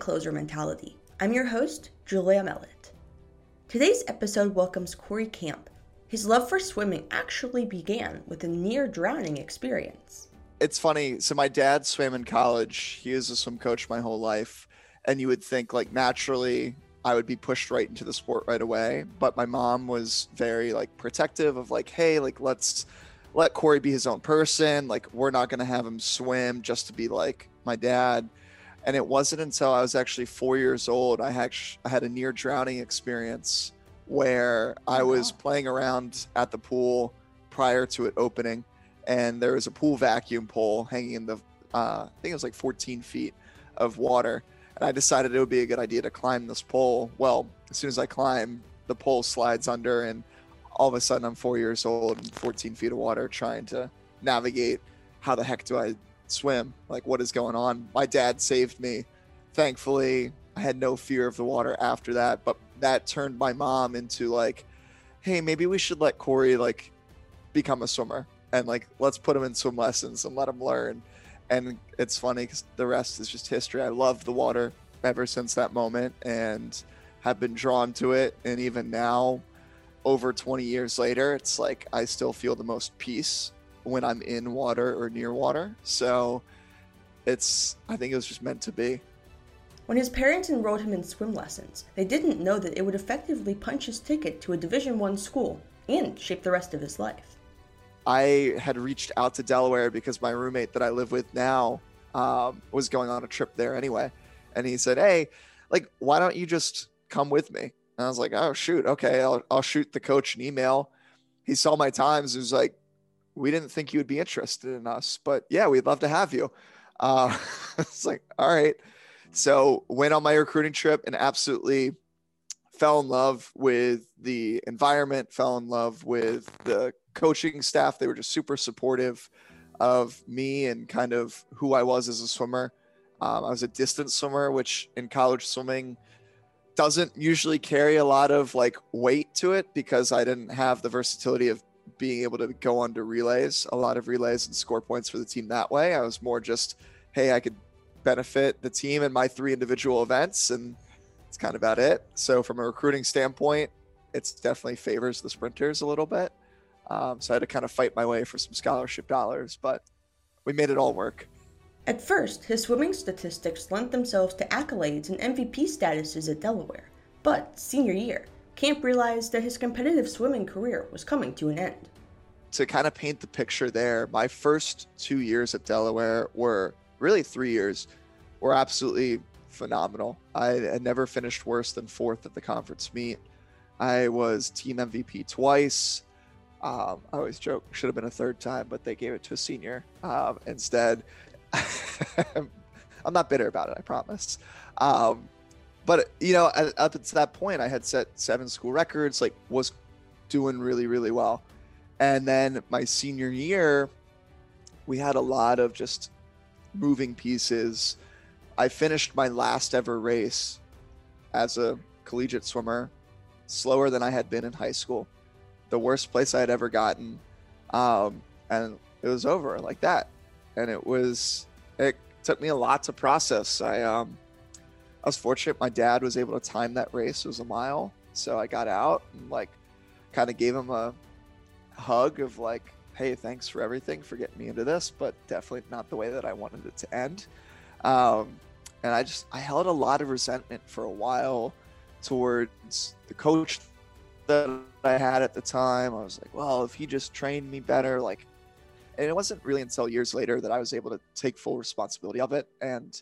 Closer Mentality. I'm your host, Julia Mellett. Today's episode welcomes Cory Camp. His love for swimming actually began with a near drowning experience. It's funny. So, my dad swam in college. He was a swim coach my whole life. And you would think, like, naturally, I would be pushed right into the sport right away. But my mom was very, like, protective of, like, hey, like, let's let Cory be his own person. Like, we're not going to have him swim just to be like my dad. And it wasn't until I was actually four years old, I had, I had a near drowning experience where I was playing around at the pool prior to it opening. And there was a pool vacuum pole hanging in the, uh, I think it was like 14 feet of water. And I decided it would be a good idea to climb this pole. Well, as soon as I climb, the pole slides under and all of a sudden I'm four years old and 14 feet of water trying to navigate how the heck do I swim? Like, what is going on? My dad saved me. Thankfully, I had no fear of the water after that, but that turned my mom into like, hey, maybe we should let Cory like become a swimmer and like let's put him in swim lessons and let him learn. And it's funny because the rest is just history. I love the water ever since that moment and have been drawn to it. And even now, over 20 years later, it's like I still feel the most peace when I'm in water or near water. So it's, I think it was just meant to be. When his parents enrolled him in swim lessons, they didn't know that it would effectively punch his ticket to a Division 1 school and shape the rest of his life. I had reached out to Delaware because my roommate that I live with now um, was going on a trip there anyway. And he said, Hey, like, why don't you just come with me? And I was like, oh, shoot. Okay. I'll, I'll shoot the coach an email. He saw my times. He was like, we didn't think you would be interested in us, but yeah, we'd love to have you. Uh, it's like, all right. So went on my recruiting trip and absolutely fell in love with the environment, fell in love with the coaching staff. They were just super supportive of me and kind of who I was as a swimmer. Um, I was a distance swimmer, which in college swimming – doesn't usually carry a lot of like weight to it because I didn't have the versatility of being able to go on to relays, a lot of relays and score points for the team that way. I was more just, hey, I could benefit the team in my three individual events, and it's kind of about it. So, from a recruiting standpoint, it's definitely favors the sprinters a little bit. Um, so, I had to kind of fight my way for some scholarship dollars, but we made it all work. At first, his swimming statistics lent themselves to accolades and MVP statuses at Delaware. But senior year, Camp realized that his competitive swimming career was coming to an end. To kind of paint the picture there, my first two years at Delaware were really three years were absolutely phenomenal. I had never finished worse than fourth at the conference meet. I was team MVP twice. Um, I always joke should have been a third time, but they gave it to a senior um, instead. I'm not bitter about it, I promise. Um, but you know, up to that point, I had set seven school records, like was doing really, really well. And then my senior year, we had a lot of just moving pieces. I finished my last ever race as a collegiate swimmer, slower than I had been in high school, the worst place I had ever gotten, um, and it was over like that and it was it took me a lot to process. I um I was fortunate my dad was able to time that race. It was a mile, so I got out and like kind of gave him a hug of like, hey, thanks for everything for getting me into this, but definitely not the way that I wanted it to end. Um, and I just I held a lot of resentment for a while towards the coach that I had at the time. I was like, well, if he just trained me better, like and it wasn't really until years later that I was able to take full responsibility of it. And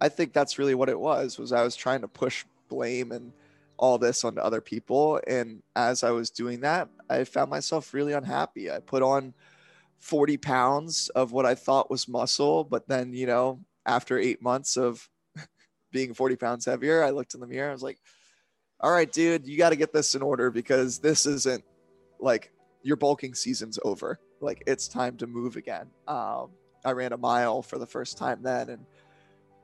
I think that's really what it was, was I was trying to push blame and all this onto other people. And as I was doing that, I found myself really unhappy. I put on 40 pounds of what I thought was muscle, but then, you know, after eight months of being 40 pounds heavier, I looked in the mirror. I was like, all right, dude, you got to get this in order because this isn't like your bulking season's over like it's time to move again. Um, I ran a mile for the first time then, and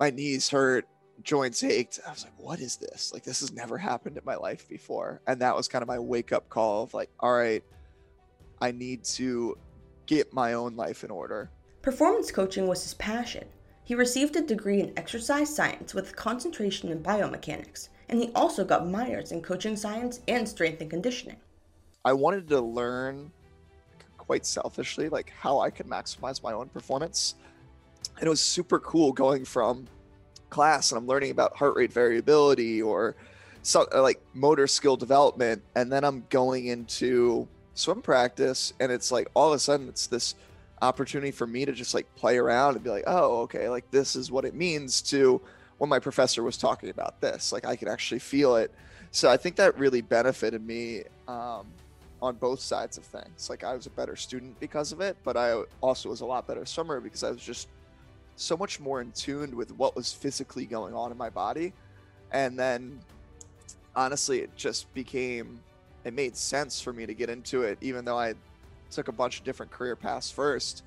my knees hurt, joints ached. I was like, what is this? Like, this has never happened in my life before. And that was kind of my wake up call of like, all right, I need to get my own life in order. Performance coaching was his passion. He He received a degree in exercise science with concentration in biomechanics, and he also got minors in coaching science and strength and conditioning. I wanted to learn quite selfishly like how I could maximize my own performance. And it was super cool going from class and I'm learning about heart rate variability or so, like motor skill development and then I'm going into swim practice and it's like all of a sudden it's this opportunity for me to just like play around and be like, "Oh, okay, like this is what it means to when my professor was talking about this. Like I could actually feel it." So I think that really benefited me um, on both sides of things. Like I was a better student because of it, but I also was a lot better swimmer because I was just so much more in tune with what was physically going on in my body. And then honestly, it just became it made sense for me to get into it, even though I took a bunch of different career paths first.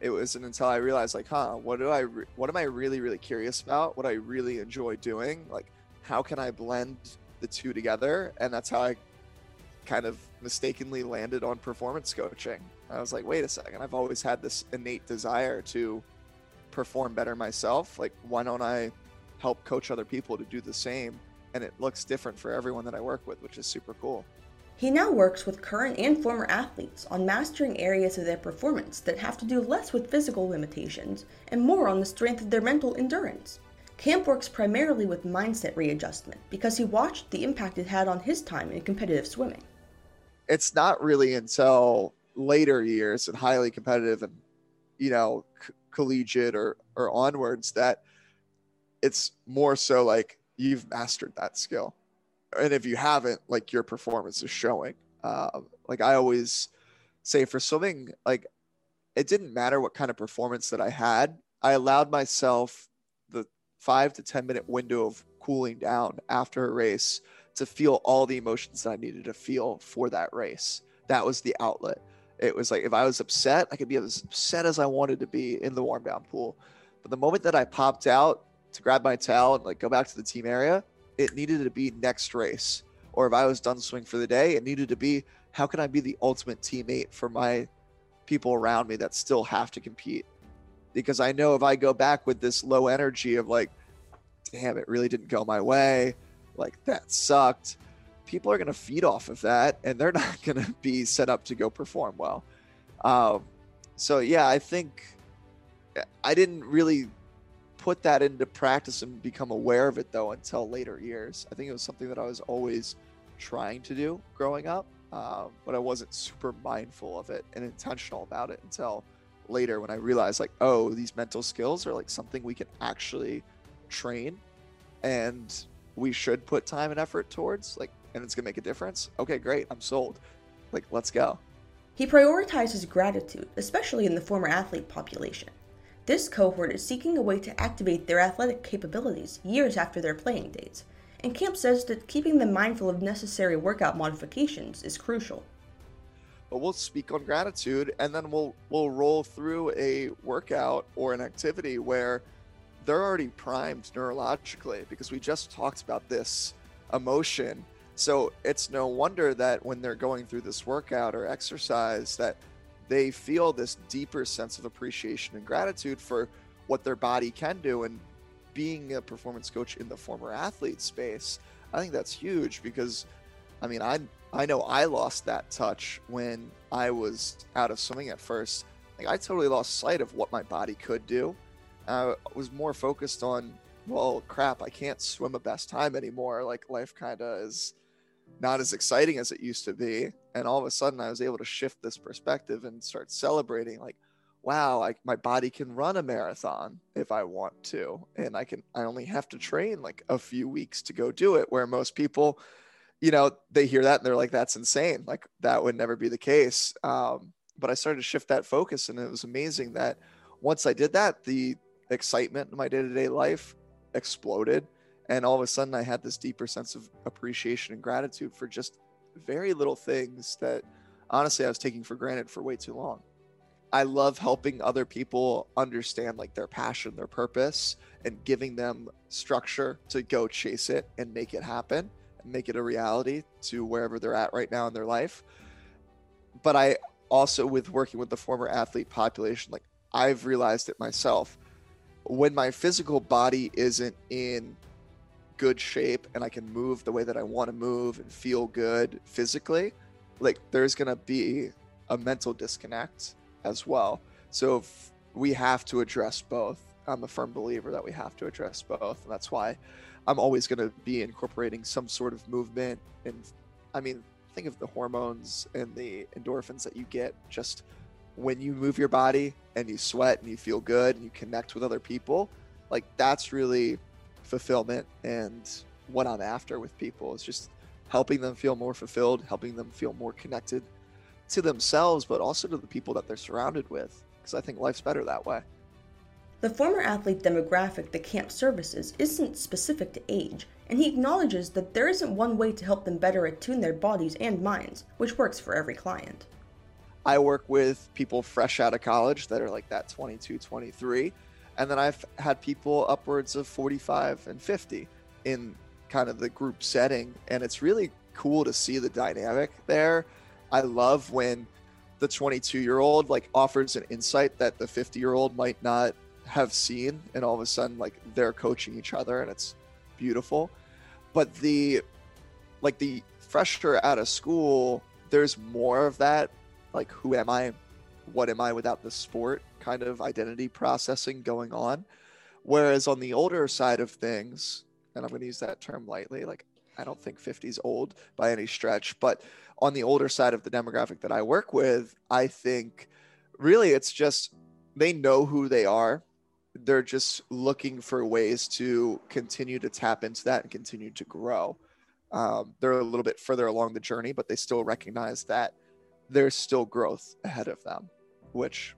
It wasn't until I realized, like, huh, what do I, re- what am I really, really curious about? What I really enjoy doing? Like, how can I blend the two together? And that's how I kind of mistakenly landed on performance coaching. I was like, wait a second, I've always had this innate desire to perform better myself. Like, why don't I help coach other people to do the same? And it looks different for everyone that I work with, which is super cool. He now works with current and former athletes on mastering areas of their performance that have to do less with physical limitations and more on the strength of their mental endurance. Camp works primarily with mindset readjustment because he watched the impact it had on his time in competitive swimming. It's not really until later years and highly competitive and, you know, collegiate or, or onwards that it's more so like you've mastered that skill and if you haven't, like your performance is showing. Uh, like I always say for swimming, like it didn't matter what kind of performance that I had. I allowed myself the five to 10 minute window of cooling down after a race to feel all the emotions that I needed to feel for that race. That was the outlet. It was like if I was upset, I could be as upset as I wanted to be in the warm down pool. But the moment that I popped out to grab my towel and like go back to the team area, it needed to be next race. Or if I was done swing for the day, it needed to be how can I be the ultimate teammate for my people around me that still have to compete? Because I know if I go back with this low energy of like, damn, it really didn't go my way, like that sucked, people are going to feed off of that and they're not going to be set up to go perform well. Um, so, yeah, I think I didn't really put that into practice and become aware of it though until later years. I think it was something that I was always trying to do growing up, uh, but I wasn't super mindful of it and intentional about it until later when I realized like, oh, these mental skills are like something we can actually train and we should put time and effort towards like and it's gonna make a difference. Okay, great, I'm sold. Like, let's go. He prioritizes gratitude, especially in the former athlete population. This cohort is seeking a way to activate their athletic capabilities years after their playing dates, and Camp says that keeping them mindful of necessary workout modifications is crucial. But we'll speak on gratitude and then we'll we'll roll through a workout or an activity where they're already primed neurologically because we just talked about this emotion. So it's no wonder that when they're going through this workout or exercise that they feel this deeper sense of appreciation and gratitude for what their body can do. And being a performance coach in the former athlete space i think that's huge because i mean i i know i lost that touch when i was out of swimming at first. Like i totally lost sight of what my body could do. I was more focused on well crap i can't swim a best time anymore. Like life kind of is not as exciting as it used to be. And all of a sudden, I was able to shift this perspective and start celebrating like, wow, I, my body can run a marathon if I want to. And I can, I only have to train like a few weeks to go do it. Where most people, you know, they hear that and they're like, that's insane. Like that would never be the case. Um, but I started to shift that focus. And it was amazing that once I did that, the excitement in my day to day life exploded and all of a sudden i had this deeper sense of appreciation and gratitude for just very little things that honestly i was taking for granted for way too long. I love helping other people understand like their passion their purpose and giving them structure to go chase it and make it happen and make it a reality to wherever they're at right now in their life. But i also with working with the former athlete population like i've realized it myself. When my physical body isn't in good shape and I can move the way that I want to move and feel good physically, like there's going to be a mental disconnect as well. So we have to address both. I'm a firm believer that we have to address both. And that's why I'm always going to be incorporating some sort of movement. And I mean, think of the hormones and the endorphins that you get just when you move your body and you sweat and you feel good and you connect with other people. Like that's really fulfillment and what I'm after with people is just helping them feel more fulfilled, helping them feel more connected to themselves, but also to the people that they're surrounded with. Because I think life's better that way. The former athlete demographic the camp services isn't specific to age, and he acknowledges that there isn't one way to help them better attune their bodies and minds, which works for every client. I work with people fresh out of college that are like that 22, 23. And then I've had people upwards of 45 and 50 in kind of the group setting. And it's really cool to see the dynamic there. I love when the 22 year old like offers an insight that the 50 year old might not have seen. And all of a sudden, like they're coaching each other and it's beautiful. But the like the fresher out of school, there's more of that like who am I? What am I without the sport kind of identity processing going on? Whereas on the older side of things, and I'm going to use that term lightly, like I don't think 50 is old by any stretch, but on the older side of the demographic that I work with, I think really it's just they know who they are. They're just looking for ways to continue to tap into that and continue to grow. Um, they're a little bit further along the journey, but they still recognize that there's still growth ahead of them, which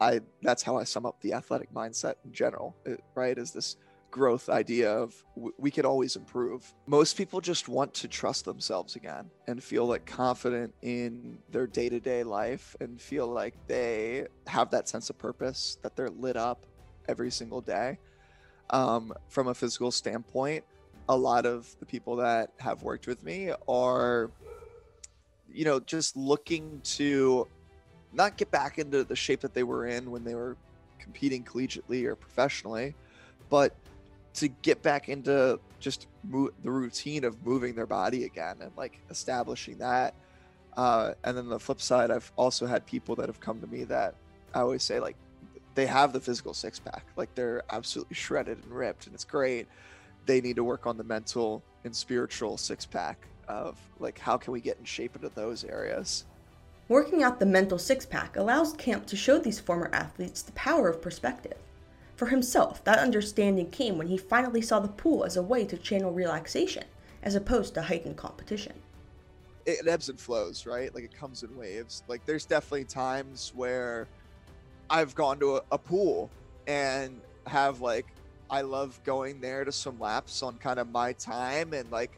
I that's how I sum up the athletic mindset in general, right? Is this growth idea of we can always improve. Most people just want to trust themselves again and feel like confident in their day-to-day life and feel like they have that sense of purpose that they're lit up every single day. Um, from a physical standpoint, a lot of the people that have worked with me are you know, just looking to not get back into the shape that they were in when they were competing collegiately or professionally, but to get back into just mo- the routine of moving their body again and like establishing that. Uh, and then the flip side, I've also had people that have come to me that I always say like they have the physical six pack, like they're absolutely shredded and ripped, and it's great. They need to work on the mental and spiritual six pack of like how can we get in shape into those areas. Working out the mental six pack allows Camp to show these former athletes the power of perspective. For himself, that understanding came when he finally saw the pool as a way to channel relaxation, as opposed to heightened competition. It ebbs and flows, right? Like it comes in waves. Like there's definitely times where I've gone to a, a pool and have like I love going there to swim laps on kind of my time and like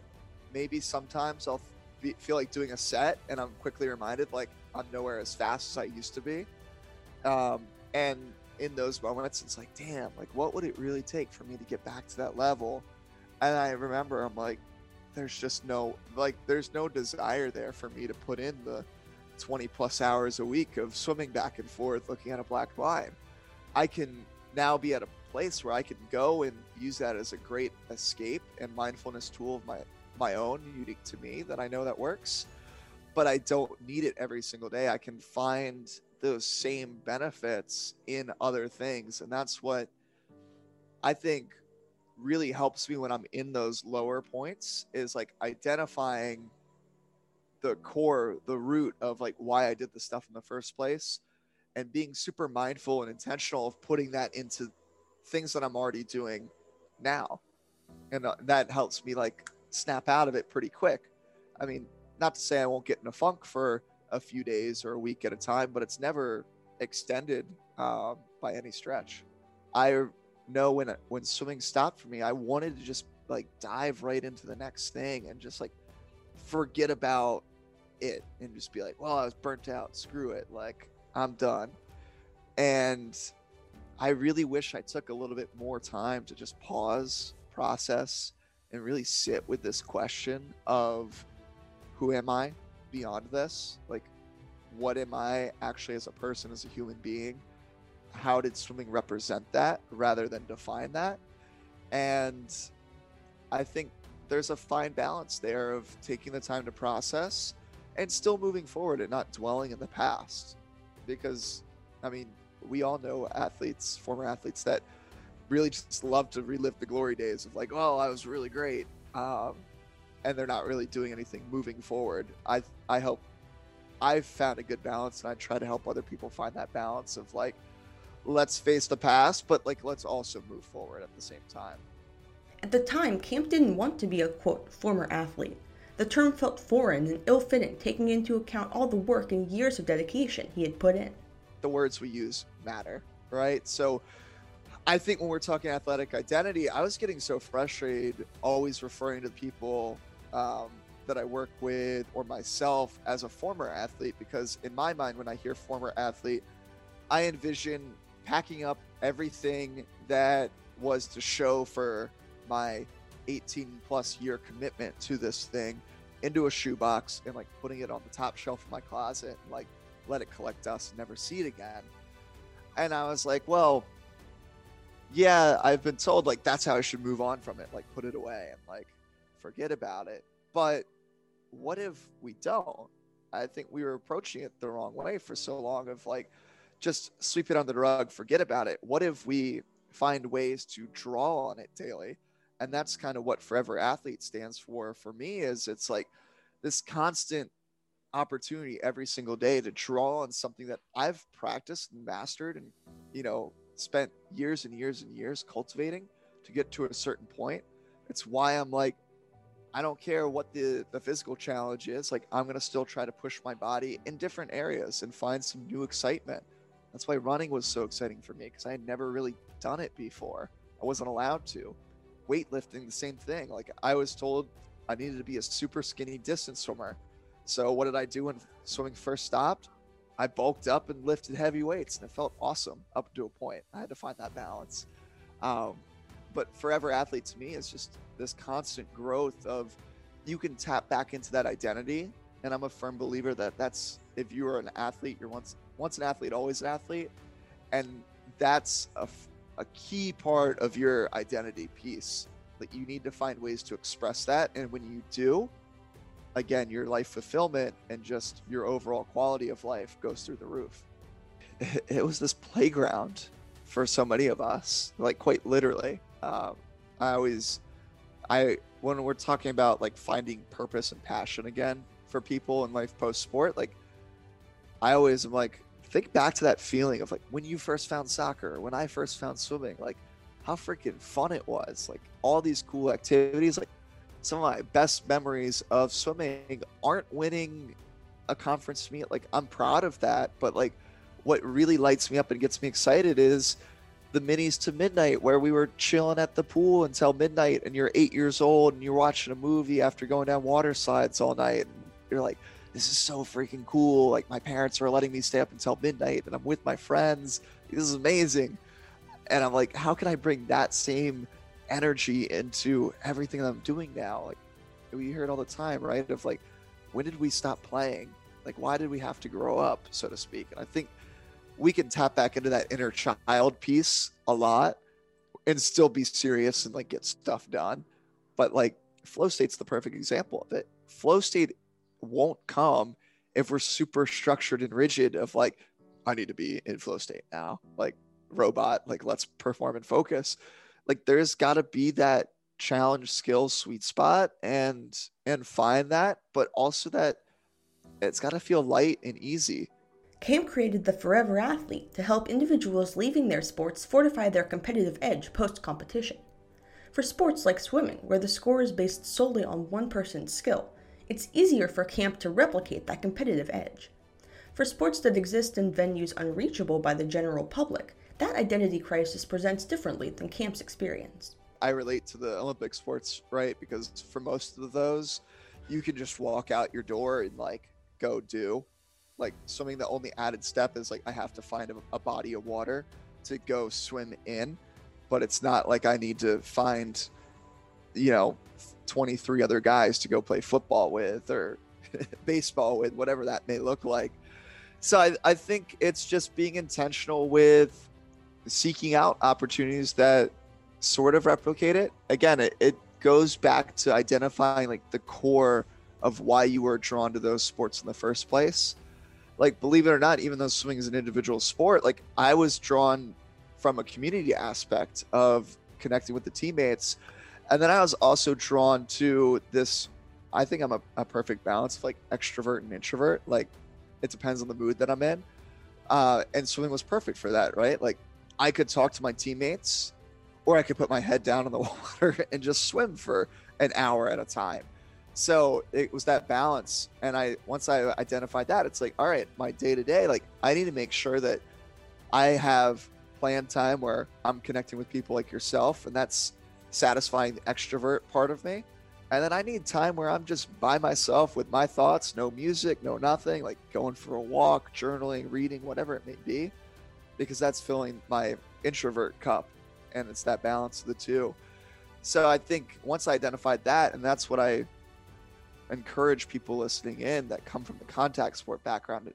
maybe sometimes I'll be, feel like doing a set and I'm quickly reminded like I'm nowhere as fast as I used to be. Um, and in those moments, it's like, damn, like what would it really take for me to get back to that level? And I remember I'm like, there's just no like there's no desire there for me to put in the 20 plus hours a week of swimming back and forth looking at a black line. I can now be at a place where I can go and use that as a great escape and mindfulness tool of my my own, unique to me, that I know that works. But I don't need it every single day. I can find those same benefits in other things. And that's what I think really helps me when I'm in those lower points is like identifying the core, the root of like why I did the stuff in the first place and being super mindful and intentional of putting that into things that I'm already doing now. And uh, that helps me like snap out of it pretty quick. I mean, not to say I won't get in a funk for a few days or a week at a time, but it's never extended um, by any stretch. I know when when swimming stopped for me, I wanted to just like dive right into the next thing and just like forget about it and just be like, well, I was burnt out. Screw it. Like I'm done. And I really wish I took a little bit more time to just pause, process, and really sit with this question of who am I beyond this? Like, what am I actually as a person, as a human being? how did swimming represent that rather than define that and i think there's a fine balance there of taking the time to process and still moving forward and not dwelling in the past because i mean we all know athletes former athletes that really just love to relive the glory days of like oh i was really great um, and they're not really doing anything moving forward i i help i've found a good balance and i try to help other people find that balance of like let's face the past but like let's also move forward at the same time. At the time camp didn't want to be a quote former athlete. The term felt foreign and ill-fitting taking into account all the work and years of dedication he had put in. The words we use matter right? So I think when we're talking athletic identity, I was getting so frustrated always referring to people um, that I work with or myself as a former athlete because in my mind, when I hear former athlete, I envision packing up everything that was to show for my 18 plus year commitment to this thing into a shoebox and like putting it on the top shelf of my closet and like let it collect dust and never see it again. And I was like, well, yeah, I've been told like that's how I should move on from it, like put it away and like forget about it. But what if we don't? I think we were approaching it the wrong way for so long of like just sweep it under the rug, forget about it. What if we find ways to draw on it daily? And that's kind of what Forever Athlete stands for for me is it's like this constant opportunity every single day to draw on something that I've practiced and mastered and you know spent years and years and years cultivating to get to a certain point. It's why I'm like, I don't care what the, the physical challenge is. Like, I'm going to still try to push my body in different areas and find some new excitement. That's why running was so exciting for me because I had never really done it before. I wasn't allowed to. Weightlifting, the same thing. Like, I was told I needed to be a super skinny distance swimmer. So, what did I do when swimming first stopped? I bulked up and lifted heavy weights, and it felt awesome up to a point. I had to find that balance. Um, but forever athlete to me is just this constant growth of you can tap back into that identity, and I'm a firm believer that that's if you are an athlete, you're once once an athlete, always an athlete, and that's a, a key part of your identity piece. That you need to find ways to express that, and when you do, again, your life fulfillment and just your overall quality of life goes through the roof. It was this playground for so many of us, like quite literally. Um, I always, I when we're talking about like finding purpose and passion again for people in life post sport, like I always am like think back to that feeling of like when you first found soccer, when I first found swimming, like how freaking fun it was, like all these cool activities, like some of my best memories of swimming aren't winning a conference meet. Like I'm proud of that, but like what really lights me up and gets me excited is the minis to midnight where we were chilling at the pool until midnight and you're eight years old and you're watching a movie after going down water slides all night and you're like this is so freaking cool like my parents are letting me stay up until midnight and i'm with my friends this is amazing and i'm like how can i bring that same energy into everything that I'm doing now. Like we hear it all the time, right? Of like, when did we stop playing? Like, why did we have to grow up, so to speak? And I think we can tap back into that inner child piece a lot and still be serious and like get stuff done. But like, flow state's the perfect example of it. Flow state won't come if we're super structured and rigid of like, I need to be in flow state now, like robot, like let's perform and focus like there's got to be that challenge skill sweet spot and and find that but also that it's got to feel light and easy Camp created the Forever Athlete to help individuals leaving their sports fortify their competitive edge post competition. For sports like swimming, where the score is based solely on one person's skill, it's easier for camp to replicate that competitive edge. For sports that exist in venues unreachable by the general public, that identity crisis presents differently than camp's experience. I relate to the Olympic sports, right? Because for most of those, you can just walk out your door and like go do. Like swimming, the only added step is like I have to find a, a body of water to go swim in, but it's not like I need to find, you know, 23 other guys to go play football with or baseball with, whatever that may look like. So I, I think it's just being intentional with seeking out opportunities that sort of replicate it. Again, it, it goes back to identifying like the core of why you were drawn to those sports in the first place. Like, believe it or not, even though swimming is an individual sport, like I was drawn from a community aspect of connecting with the teammates. And then I was also drawn to this. I think I'm a, a perfect balance of like extrovert and introvert. Like, it depends on the mood that I'm in. Uh, and swimming was perfect for that, right? Like, I could talk to my teammates or I could put my head down in the water and just swim for an hour at a time. So it was that balance. And I, once I identified that, it's like, all right, my day to day, like I need to make sure that I have planned time where I'm connecting with people like yourself, and that's satisfying the extrovert part of me. And then I need time where I'm just by myself with my thoughts, no music, no nothing, like going for a walk, journaling, reading, whatever it may be, because that's filling my introvert cup and it's that balance of the two. So I think once I identified that, and that's what I encourage people listening in that come from the contact sport background,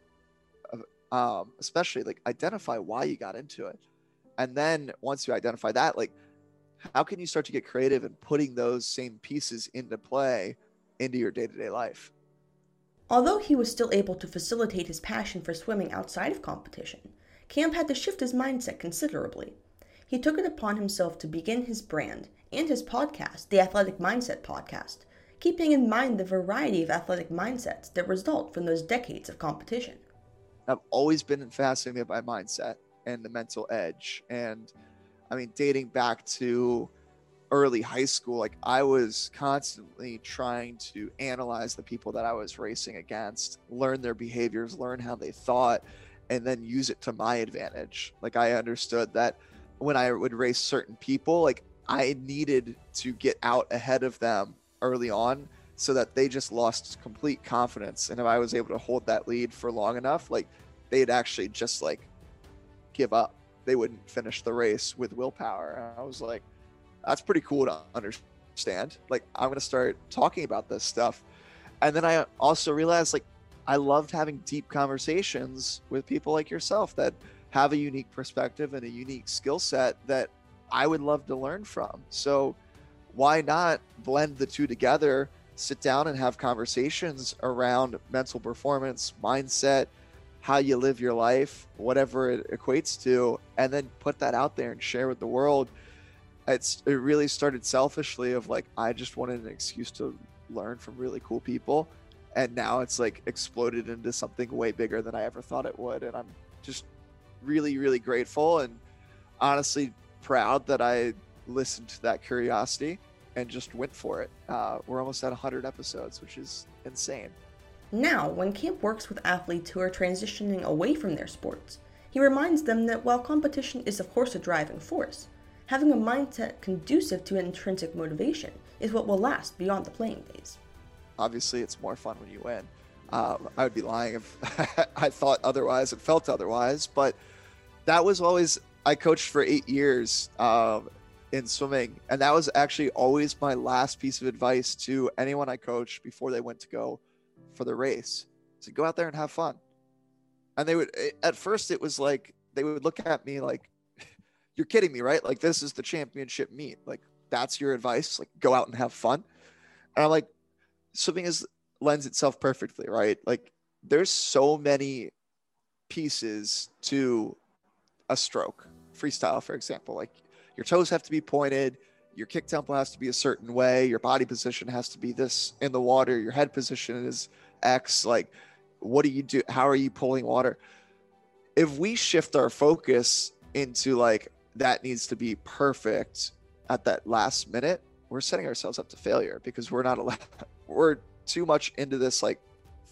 um, especially like identify why you got into it, and then once you identify that, like how can you start to get creative and putting those same pieces into play into your day to day life? Although he was still able to facilitate his passion for swimming outside of competition, Camp had to shift his mindset considerably he took it upon himself to begin his brand and his podcast, the Athletic Mindset Podcast, keeping in mind the variety of athletic mindsets that result from those decades of competition. I've always been fascinated by mindset and the mental edge. And I mean, dating back to early high school, like I was constantly trying to analyze the people that I was racing against, learn their behaviors, learn how they thought, and then use it to my advantage. Like I understood that when I would race certain people, like I needed to get out ahead of them early on so that they just lost complete confidence. And if I was able to hold that lead for long enough, like they'd actually just like give up. They wouldn't finish the race with willpower. And I was like, that's pretty cool to understand. Like, I'm going to start talking about this stuff. And then I also realized, like, I loved having deep conversations with people like yourself that have a unique perspective and a unique skill set that I would love to learn from. So why not blend the two together, sit down and have conversations around mental performance, mindset, how you live your life, whatever it equates to, and then put that out there and share with the world. It's it really started selfishly of like I just wanted an excuse to learn from really cool people and now it's like exploded into something way bigger than I ever thought it would and I'm just really, really grateful and honestly proud that I listened to that curiosity and just went for it. Uh, we're almost at 100 episodes, which is insane. Now, when Camp works with athletes who are transitioning away from their sports, he reminds them that while competition is, of course, a driving force, having a mindset conducive to intrinsic motivation is what will last beyond the playing days. Obviously, it's more fun when you win. Um, I would be lying if I thought otherwise and felt otherwise, but that was always I coached for eight years um, in swimming, and that was actually always my last piece of advice to anyone I coached before they went to go for the race. So go out there and have fun. And they would eh, at first it was like they would look at me like, "You're kidding me, right? Like this is the championship meet. Like that's your advice? Like go out and have fun." And I'm like, swimming is lends itself perfectly, right? Like there's so many pieces to a stroke. Freestyle, for example, like your toes have to be pointed, your kick tempo has to be a certain way, your body position has to be this in the water, your head position is X. Like, what do you do? How are you pulling water? If we shift our focus into like that needs to be perfect at that last minute, we're setting ourselves up to failure because we're not allowed, we're too much into this like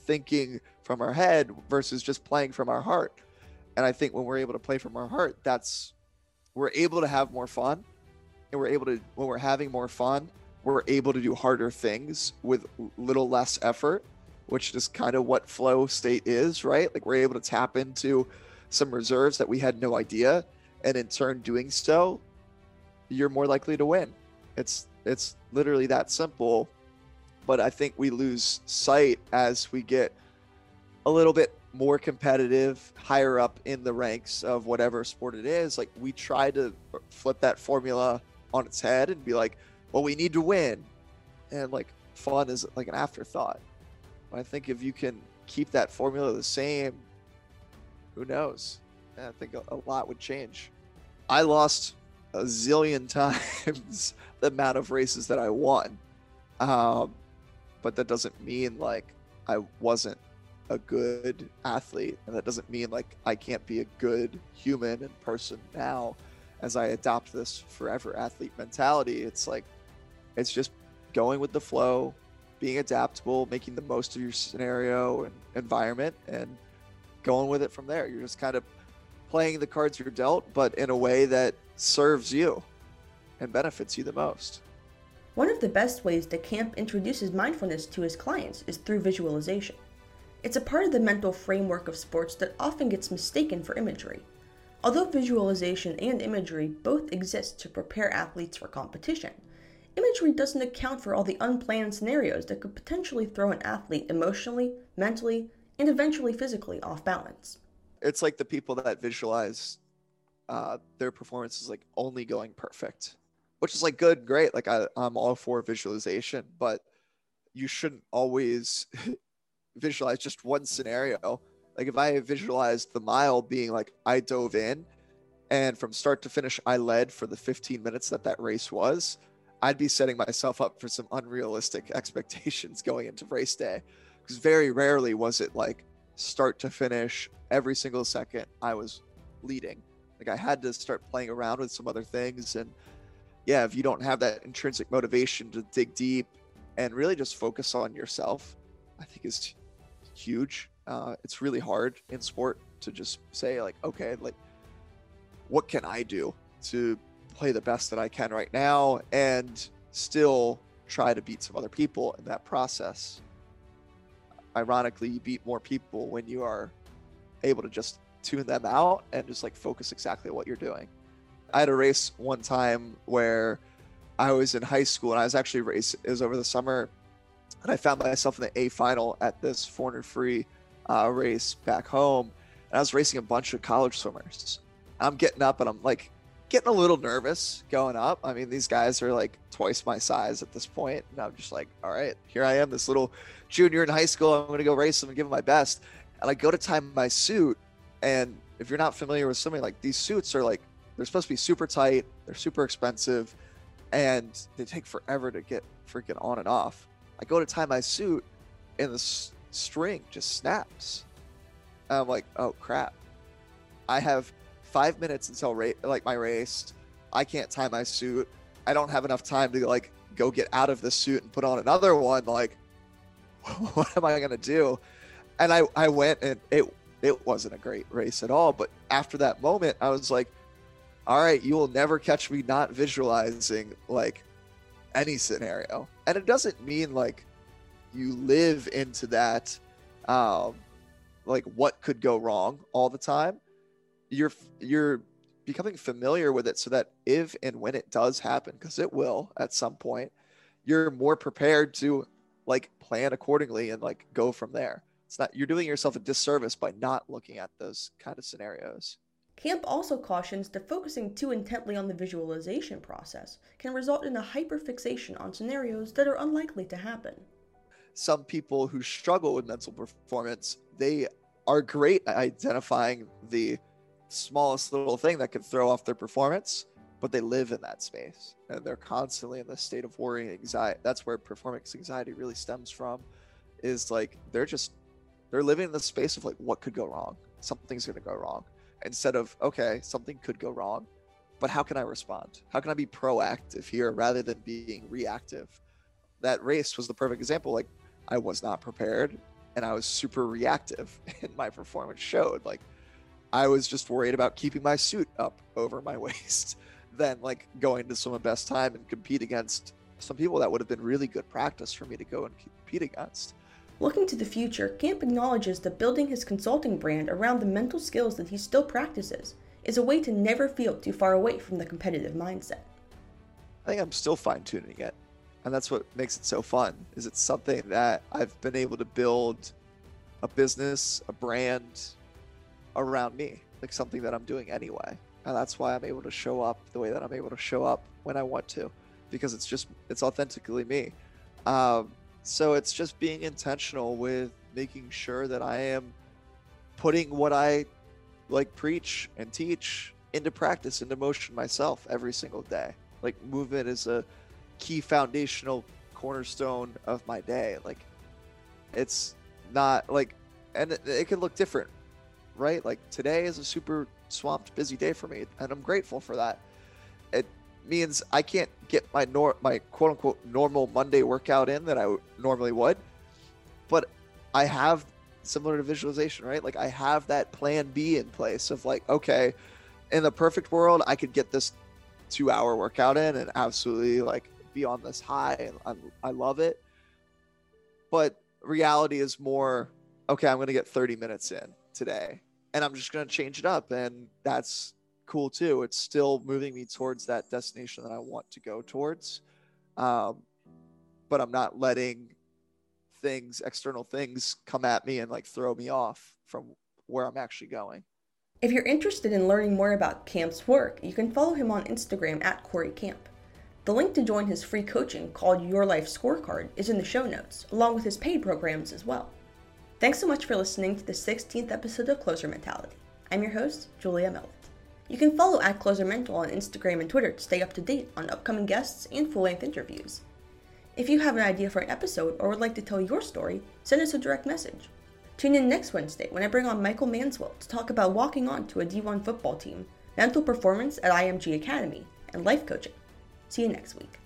thinking from our head versus just playing from our heart. And I think when we're able to play from our heart, that's we're able to have more fun. And we're able to when we're having more fun, we're able to do harder things with little less effort, which is kind of what flow state is, right? Like we're able to tap into some reserves that we had no idea. And in turn doing so, you're more likely to win. It's it's literally that simple. But I think we lose sight as we get a little bit more competitive, higher up in the ranks of whatever sport it is, like we try to flip that formula on its head and be like, well, we need to win. And like fun is like an afterthought. But I think if you can keep that formula the same, who knows? I think a, a lot would change. I lost a zillion times the amount of races that I won. Um, but that doesn't mean like I wasn't a good athlete. And that doesn't mean like I can't be a good human and person now as I adopt this forever athlete mentality. It's like, it's just going with the flow, being adaptable, making the most of your scenario and environment, and going with it from there. You're just kind of playing the cards you're dealt, but in a way that serves you and benefits you the most. One of the best ways that Camp introduces mindfulness to his clients is through visualization. It's a part of the mental framework of sports that often gets mistaken for imagery. Although visualization and imagery both exist to prepare athletes for competition, imagery doesn't account for all the unplanned scenarios that could potentially throw an athlete emotionally, mentally, and eventually physically off balance. It's like the people that visualize uh, their performances like only going perfect, which is like good, great. Like I, I'm all for visualization, but you shouldn't always visualize just one scenario. Like if I visualized the mile being like I dove in and from start to finish I led for the 15 minutes that that race was, I'd be setting myself up for some unrealistic expectations going into race day. Because very rarely was it like start to finish every single second I was leading. Like I had to start playing around with some other things and yeah, if you don't have that intrinsic motivation to dig deep and really just focus on yourself, I think is huge. Uh, it's really hard in sport to just say like, okay, like, what can I do to play the best that I can right now and still try to beat some other people in that process. Ironically, you beat more people when you are able to just tune them out and just like focus exactly what you're doing. I had a race one time where I was in high school and I was actually race. It was over the summer and I found myself in the A final at this 400 free uh, race back home. And I was racing a bunch of college swimmers. I'm getting up and I'm like getting a little nervous going up. I mean, these guys are like twice my size at this point, and I'm just like, all right, here I am, this little junior in high school. I'm going to go race them and give them my best. And I go to tie my suit, and if you're not familiar with swimming, like these suits are like they're supposed to be super tight, they're super expensive, and they take forever to get freaking on and off. I go to tie my suit, and the s- string just snaps. And I'm like, oh crap! I have five minutes until ra- like my race. I can't tie my suit. I don't have enough time to like go get out of the suit and put on another one. Like, what am I gonna do? And I I went and it it wasn't a great race at all. But after that moment, I was like, all right, you will never catch me not visualizing like any scenario. And it doesn't mean like you live into that um like what could go wrong all the time. You're you're becoming familiar with it so that if and when it does happen because it will at some point, you're more prepared to like plan accordingly and like go from there. It's not you're doing yourself a disservice by not looking at those kind of scenarios. Camp also cautions that focusing too intently on the visualization process can result in a hyperfixation on scenarios that are unlikely to happen. Some people who struggle with mental performance, they are great at identifying the smallest little thing that could throw off their performance, but they live in that space and they're constantly in this state of worry and anxiety. That's where performance anxiety really stems from is like they're just they're living in the space of like what could go wrong? Something's going to go wrong instead of okay something could go wrong but how can i respond? How can i be proactive here rather than being reactive? That race was the perfect example. Like i was not prepared and i was super reactive and my performance showed. Like i was just worried about keeping my suit up over my waist than like going to swim a best time and compete against some people that would have been really good practice for me to go and compete against Looking to the future, Camp acknowledges that building his consulting brand around the mental skills that he still practices is a way to never feel too far away from the competitive mindset. I think I'm still fine tuning it. And that's what makes it so fun is it's something that I've been able to build a business, a brand around me, like something that I'm doing anyway. And that's why I'm able to show up the way that I'm able to show up when I want to, because it's just, it's authentically me. Um, so it's just being intentional with making sure that I am putting what I like preach and teach into practice, into motion myself every single day. Like movement is a key foundational cornerstone of my day. Like it's not like, and it, it can look different, right? Like today is a super swamped, busy day for me, and I'm grateful for that. Means I can't get my nor my quote unquote normal Monday workout in that I w- normally would, but I have similar to visualization, right? Like I have that plan B in place of like, okay, in the perfect world, I could get this two hour workout in and absolutely like be on this high and I, I love it. But reality is more, okay, I'm going to get 30 minutes in today and I'm just going to change it up. And that's cool too. It's still moving me towards that destination that I want to go towards. Um, but I'm not letting things, external things, come at me and like throw me off from where I'm actually going. If you're interested in learning more about Camp's work, you can follow him on Instagram at Cory Camp. The link to join his free coaching called Your Life Scorecard is in the show notes, along with his paid programs as well. Thanks so much for listening to the 16th episode of Closer Mentality. I'm your host, Julia Mellett. You can follow at Closer Mental on Instagram and Twitter to stay up to date on upcoming guests and full length interviews. If you have an idea for an episode or would like to tell your story, send us a direct message. Tune in next Wednesday when I bring on Michael Manswell to talk about walking on to a D1 football team, mental performance at IMG Academy, and life coaching. See you next week.